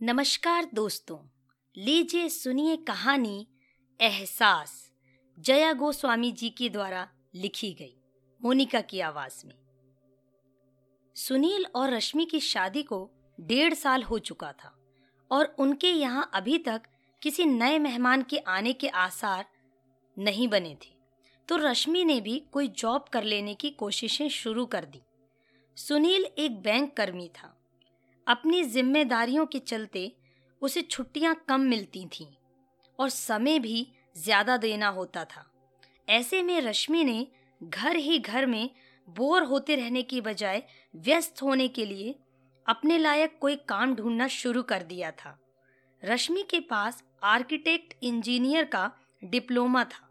नमस्कार दोस्तों, लीजिए सुनिए कहानी एहसास, जया गोस्वामी जी के द्वारा लिखी गई, मोनिका की आवाज़ में। सुनील और रश्मि की शादी को डेढ़ साल हो चुका था और उनके यहाँ अभी तक किसी नए मेहमान के आने के आसार नहीं बने थे तो रश्मि ने भी कोई जॉब कर लेने की कोशिशें शुरू कर दी। सुनील एक बैंक कर्मी था अपनी जिम्मेदारियों के चलते उसे छुट्टियाँ कम मिलती थीं और समय भी ज़्यादा देना होता था। ऐसे में रश्मि ने घर ही घर में बोर होते रहने की बजाय व्यस्त होने के लिए अपने लायक कोई काम ढूंढना शुरू कर दिया था। रश्मि के पास आर्किटेक्ट इंजीनियर का डिप्लोमा था।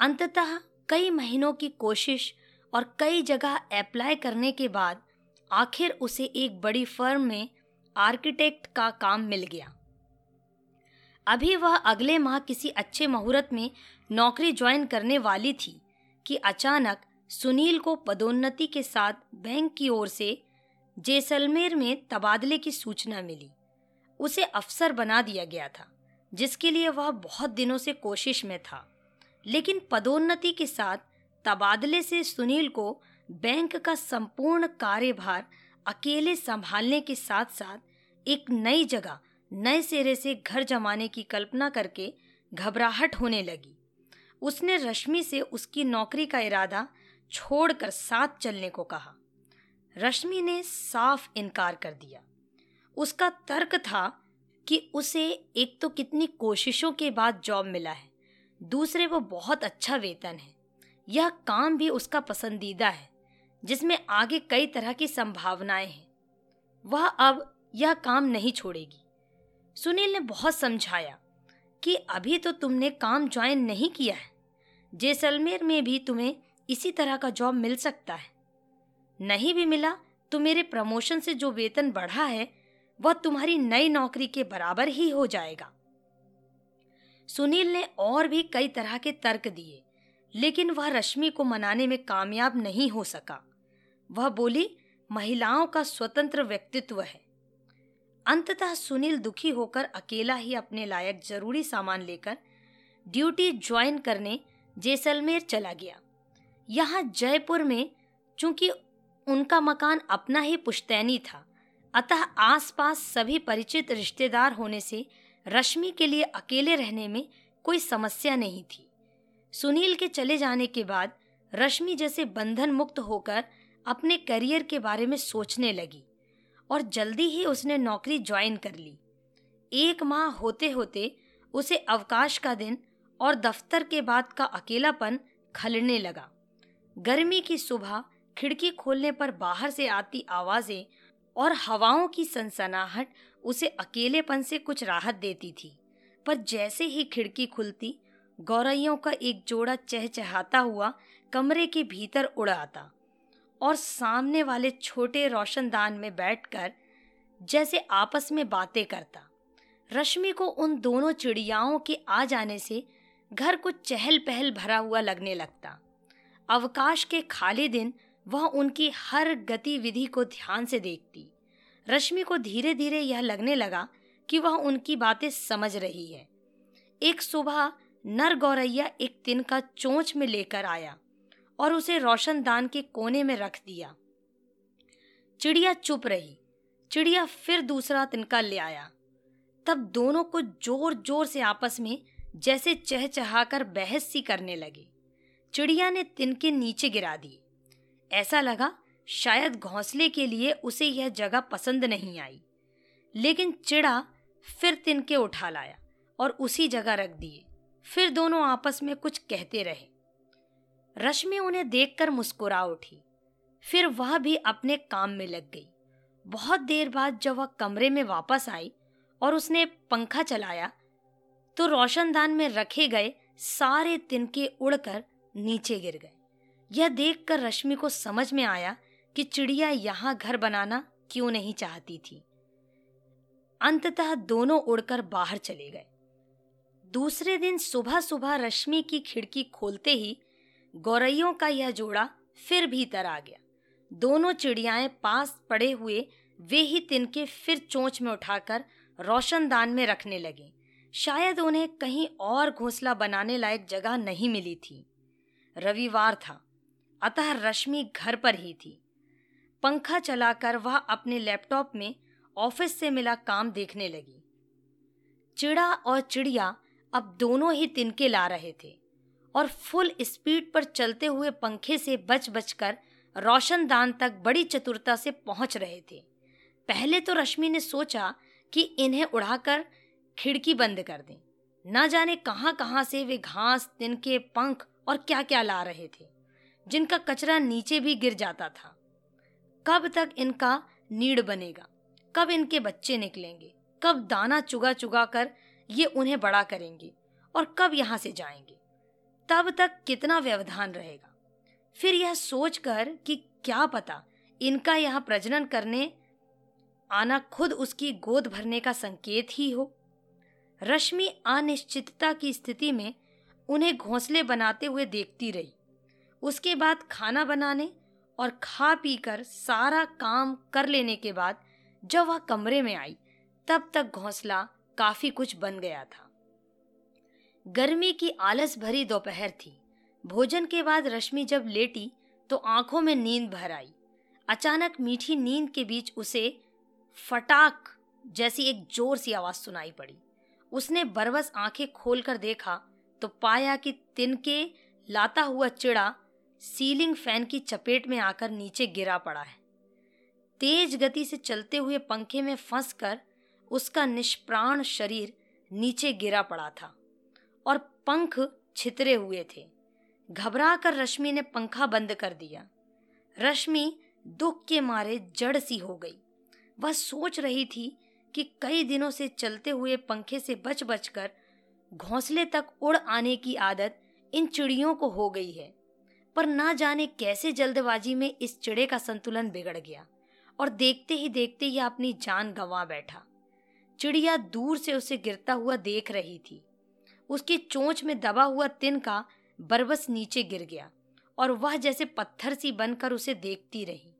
अंततः कई महीनों की कोशिश और कई जगह अप्लाई करने के बाद आखिर उसे एक बड़ी फर्म में आर्किटेक्ट का काम मिल गया। अभी वह अगले माह किसी अच्छे मुहूर्त में नौकरी ज्वाइन करने वाली थी कि अचानक सुनील को पदोन्नति के साथ बैंक की ओर से जैसलमेर में तबादले की सूचना मिली। उसे अफसर बना दिया गया था, जिसके लिए वह बहुत दिनों से कोशिश में था। लेकिन पदोन्नति के साथ तबादले से सुनील को बैंक का संपूर्ण कार्यभार अकेले संभालने के साथ साथ एक नई जगह, नए सिरे से घर जमाने की कल्पना करके घबराहट होने लगी। उसने रश्मि से उसकी नौकरी का इरादा छोड़कर साथ चलने को कहा। रश्मि ने साफ़ इनकार कर दिया। उसका तर्क था कि उसे एक तो कितनी कोशिशों के बाद जॉब मिला है, दूसरे वो बहुत अच्छा वेतन है। यह काम भी उसका पसंदीदा है। जिसमें आगे कई तरह की संभावनाएँ हैं। वह अब यह काम नहीं छोड़ेगी। सुनील ने बहुत समझाया कि अभी तो तुमने काम ज्वाइन नहीं किया है। जैसलमेर में भी तुम्हें इसी तरह का जॉब मिल सकता है। नहीं भी मिला तो मेरे प्रमोशन से जो वेतन बढ़ा है, वह तुम्हारी नई नौकरी के बराबर ही हो जाएगा। सुनील ने और भी कई तरह के तर्क दिए, लेकिन वह रश्मि को मनाने में कामयाब नहीं हो सका। वह बोली, महिलाओं का स्वतंत्र व्यक्तित्व है। अंततः सुनील दुखी होकर अकेला ही अपने लायक ज़रूरी सामान लेकर ड्यूटी ज्वाइन करने जैसलमेर चला गया। यहाँ जयपुर में, चूँकि उनका मकान अपना ही पुश्तैनी था, अतः आसपास सभी परिचित रिश्तेदार होने से रश्मि के लिए अकेले रहने में कोई समस्या नहीं थी। सुनील के चले जाने के बाद रश्मि जैसे बंधन मुक्त होकर अपने करियर के बारे में सोचने लगी और जल्दी ही उसने नौकरी ज्वाइन कर ली। एक माह होते होते उसे अवकाश का दिन और दफ्तर के बाद का अकेलापन खलने लगा। गर्मी की सुबह खिड़की खोलने पर बाहर से आती आवाज़ें और हवाओं की सनसनाहट उसे अकेलेपन से कुछ राहत देती थी। पर जैसे ही खिड़की खुलती, गौरैयों का एक जोड़ा चहचहाता हुआ कमरे के भीतर उड़ आता। और सामने वाले छोटे रोशनदान में बैठकर जैसे आपस में बातें करता। रश्मि को उन दोनों चिड़ियाओं के आ जाने से घर कुछ चहल पहल भरा हुआ लगने लगता। अवकाश के खाली दिन वह उनकी हर गतिविधि को ध्यान से देखती। रश्मि को धीरे धीरे यह लगने लगा कि वह उनकी बातें समझ रही है। एक सुबह नर गौरैया एक तिनका चोंच में लेकर आया। और उसे रोशनदान के कोने में रख दिया। चिड़िया चुप रही। चिड़िया फिर दूसरा तिनका ले आया। तब दोनों को ज़ोर ज़ोर से आपस में जैसे चहचहाकर बहस सी करने लगे। चिड़िया ने तिनके नीचे गिरा दिए ऐसा लगा शायद घोंसले के लिए उसे यह जगह पसंद नहीं आई। लेकिन चिड़ा फिर तिनके उठा लाया और उसी जगह रख दिए। फिर दोनों आपस में कुछ कहते रहे। रश्मि उन्हें देखकर मुस्कुरा उठी। फिर वह भी अपने काम में लग गई। बहुत देर बाद जब वह कमरे में वापस आई और उसने पंखा चलाया तो रोशनदान में रखे गए सारे तिनके उड़कर नीचे गिर गए। यह देखकर रश्मि को समझ में आया कि चिड़िया यहाँ घर बनाना क्यों नहीं चाहती थी। अंततः दोनों उड़कर बाहर चले गए। दूसरे दिन सुबह सुबह रश्मि की खिड़की खोलते ही गौरैयों का यह जोड़ा फिर भीतर आ गया। दोनों चिड़ियाएँ पास पड़े हुए वे ही तिनके फिर चोंच में उठाकर रोशनदान में रखने लगे। शायद उन्हें कहीं और घोंसला बनाने लायक जगह नहीं मिली थी। रविवार था, अतः रश्मि घर पर ही थी। पंखा चलाकर वह अपने लैपटॉप में ऑफ़िस से मिला काम देखने लगी। चिड़ा और चिड़िया अब दोनों ही तिनके ला रहे थे। और फुल स्पीड पर चलते हुए पंखे से बच बचकर रोशनदान तक बड़ी चतुरता से पहुँच रहे थे। पहले तो रश्मि ने सोचा कि इन्हें उड़ाकर खिड़की बंद कर दें। न जाने कहाँ कहाँ से वे घास तिनके पंख और क्या क्या ला रहे थे, जिनका कचरा नीचे भी गिर जाता था। कब तक इनका नीड बनेगा? कब इनके बच्चे निकलेंगे? कब दाना चुगा चुगा कर ये उन्हें बड़ा करेंगे? और कब यहाँ से जाएँगे? तब तक कितना व्यवधान रहेगा। फिर यह सोचकर कि क्या पता इनका यह प्रजनन करने आना खुद उसकी गोद भरने का संकेत ही हो। रश्मि अनिश्चितता की स्थिति में उन्हें घोंसले बनाते हुए देखती रही। उसके बाद खाना बनाने और खा पी कर सारा काम कर लेने के बाद जब वह कमरे में आई, तब तक घोंसला काफ़ी कुछ बन गया था। गर्मी की आलस भरी दोपहर थी। भोजन के बाद रश्मि जब लेटी तो आँखों में नींद भर आई। अचानक मीठी नींद के बीच उसे फटाक जैसी एक ज़ोर सी आवाज़ सुनाई पड़ी। उसने बरबस आँखें खोलकर देखा तो पाया कि तिनके लाता हुआ चिड़ा सीलिंग फ़ैन की चपेट में आकर नीचे गिरा पड़ा है। तेज गति से चलते हुए पंखे में फंसकर उसका निष्प्राण शरीर नीचे गिरा पड़ा था। और पंख छितरे हुए थे। घबरा कर रश्मि ने पंखा बंद कर दिया। रश्मि दुख के मारे जड़ सी हो गई। वह सोच रही थी कि कई दिनों से चलते हुए पंखे से बच बच कर घोंसले तक उड़ आने की आदत इन चिड़ियों को हो गई है। पर ना जाने कैसे जल्दबाजी में इस चिड़े का संतुलन बिगड़ गया और देखते ही देखते यह अपनी जान गंवा बैठा। चिड़िया दूर से उसे गिरता हुआ देख रही थी। उसकी चोंच में दबा हुआ तिनका बरबस नीचे गिर गया और वह जैसे पत्थर सी बनकर उसे देखती रही।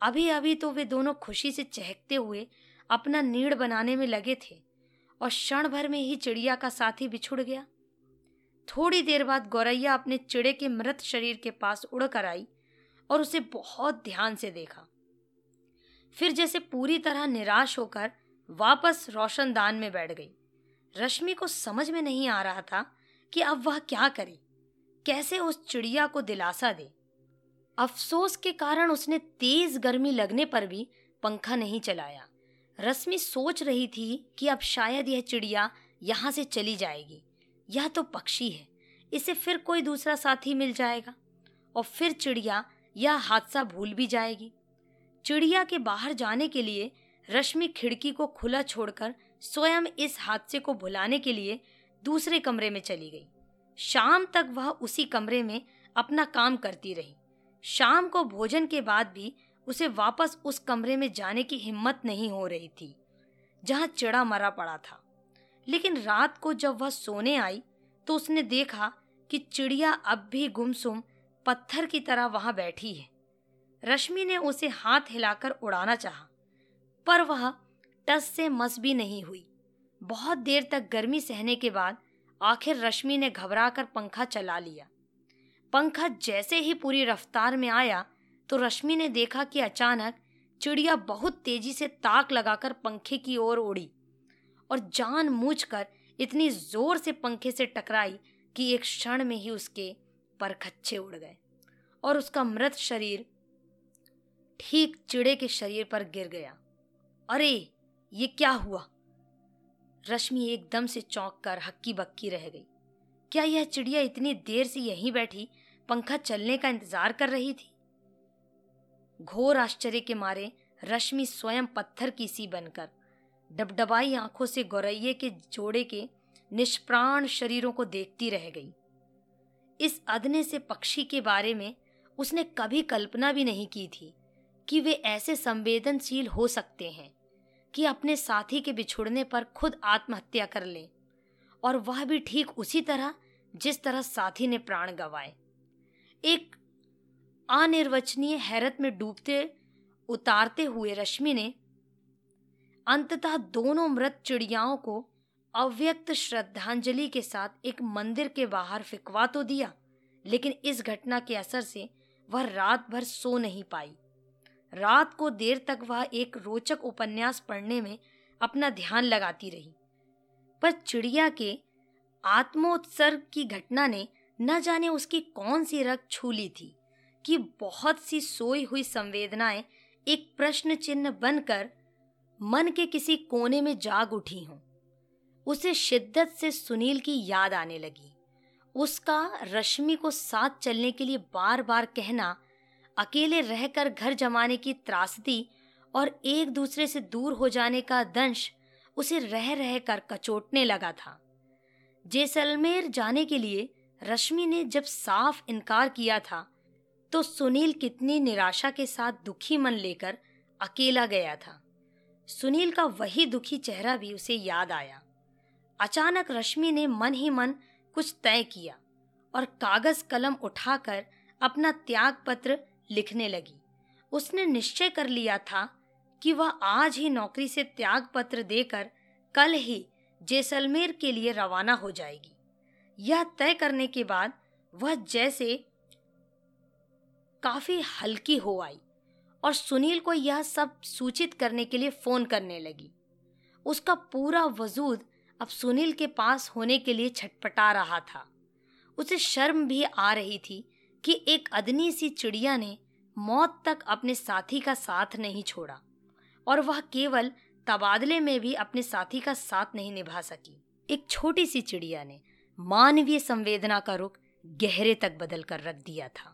अभी अभी तो वे दोनों खुशी से चहकते हुए अपना नीड़ बनाने में लगे थे और क्षण भर में ही चिड़िया का साथी बिछुड़ गया। थोड़ी देर बाद गौरैया अपने चिड़े के मृत शरीर के पास उड़कर आई और उसे बहुत ध्यान से देखा। फिर जैसे पूरी तरह निराश होकर वापस रोशनदान में बैठ गई। रश्मि को समझ में नहीं आ रहा था कि अब वह क्या करे, कैसे उस चिड़िया को दिलासा दे। अफसोस के कारण उसने तेज गर्मी लगने पर भी पंखा नहीं चलाया। रश्मि सोच रही थी कि अब शायद यह चिड़िया यहाँ से चली जाएगी। यह तो पक्षी है, इसे फिर कोई दूसरा साथी मिल जाएगा, और फिर चिड़िया यह हादसा भूल भी जाएगी। चिड़िया के बाहर जाने के लिए रश्मि खिड़की को खुला छोड़कर स्वयं इस हादसे को भुलाने के लिए दूसरे कमरे में चली गई। शाम तक वह उसी कमरे में अपना काम करती रही। शाम को भोजन के बाद भी उसे वापस उस कमरे में जाने की हिम्मत नहीं हो रही थी जहाँ चिड़ा मरा पड़ा था। लेकिन रात को जब वह सोने आई तो उसने देखा कि चिड़िया अब भी गुमसुम पत्थर की तरह वहाँ बैठी है। रश्मि ने उसे हाथ हिलाकर उड़ाना चाहा, पर वह टस से मस भी नहीं हुई। बहुत देर तक गर्मी सहने के बाद आखिर रश्मि ने घबराकर पंखा चला लिया। पंखा जैसे ही पूरी रफ्तार में आया तो रश्मि ने देखा कि अचानक चिड़िया बहुत तेज़ी से ताक लगाकर पंखे की ओर उड़ी और जान मूझ कर इतनी ज़ोर से पंखे से टकराई कि एक क्षण में ही उसके परखच्चे उड़ गए और उसका मृत शरीर ठीक चिड़े के शरीर पर गिर गया। अरे! ये क्या हुआ? रश्मि एकदम से चौंक कर हक्की बक्की रह गई। क्या यह चिड़िया इतनी देर से यहीं बैठी, पंखा चलने का इंतज़ार कर रही थी? घोर आश्चर्य के मारे रश्मि स्वयं पत्थर की सी बनकर, डबडबाई आँखों से गौरैये के जोड़े के निष्प्राण शरीरों को देखती रह गई। इस अदने से पक्षी के बारे में उसने कभी कल्पना भी नहीं की थी कि वे ऐसे संवेदनशील हो सकते हैं। कि अपने साथी के बिछुड़ने पर खुद आत्महत्या कर ले। और वह भी ठीक उसी तरह जिस तरह साथी ने प्राण गंवाए। एक अनिर्वचनीय हैरत में डूबते, उतारते हुए रश्मि ने अंततः दोनों मृत चिड़ियाओं को अव्यक्त श्रद्धांजलि के साथ एक मंदिर के बाहर फिकवा तो दिया, लेकिन इस घटना के असर से वह रात भर सो नहीं पाई। रात को देर तक वह एक रोचक उपन्यास पढ़ने में अपना ध्यान लगाती रही। पर चिड़िया के आत्मोत्सर्ग की घटना ने न जाने उसकी कौन सी रग छू ली थी कि बहुत सी सोई हुई संवेदनाएँ एक प्रश्न चिन्ह बनकर मन के किसी कोने में जाग उठी हों। उसे शिद्दत से सुनील की याद आने लगी। उसका रश्मि को साथ चलने के लिए बार बार कहना अकेले रहकर घर जमाने की त्रासदी और एक दूसरे से दूर हो जाने का दंश उसे रह रह कर कचोटने लगा था। जैसलमेर जाने के लिए रश्मि ने जब साफ़ इनकार किया था तो सुनील कितनी निराशा के साथ दुखी मन लेकर अकेला गया था। सुनील का वही दुखी चेहरा भी उसे याद आया। अचानक रश्मि ने मन ही मन कुछ तय किया और कागज़ कलम उठाकर अपना त्याग पत्र लिखने लगी। उसने निश्चय कर लिया था कि वह आज ही नौकरी से त्याग पत्र देकर कल ही जैसलमेर के लिए रवाना हो जाएगी। यह तय करने के बाद वह जैसे काफ़ी हल्की हो आई और सुनील को यह सब सूचित करने के लिए फ़ोन करने लगी। उसका पूरा वजूद अब सुनील के पास होने के लिए छटपटा रहा था। उसे शर्म भी आ रही थी कि एक अदनी सी चिड़िया ने मौत तक अपने साथी का साथ नहीं छोड़ा और वह केवल तबादले में भी अपने साथी का साथ नहीं निभा सकी। एक छोटी सी चिड़िया ने मानवीय संवेदना का रुख गहरे तक बदल कर रख दिया था।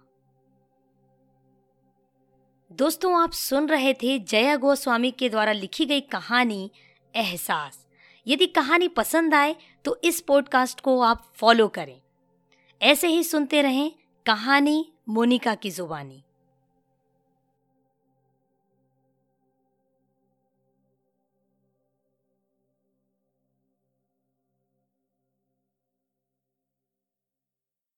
दोस्तों, आप सुन रहे थे जया गोस्वामी के द्वारा लिखी गई कहानी एहसास। यदि कहानी पसंद आए तो इस पॉडकास्ट को आप फॉलो करें। ऐसे ही सुनते रहें कहानी मोनिका की जुबानी।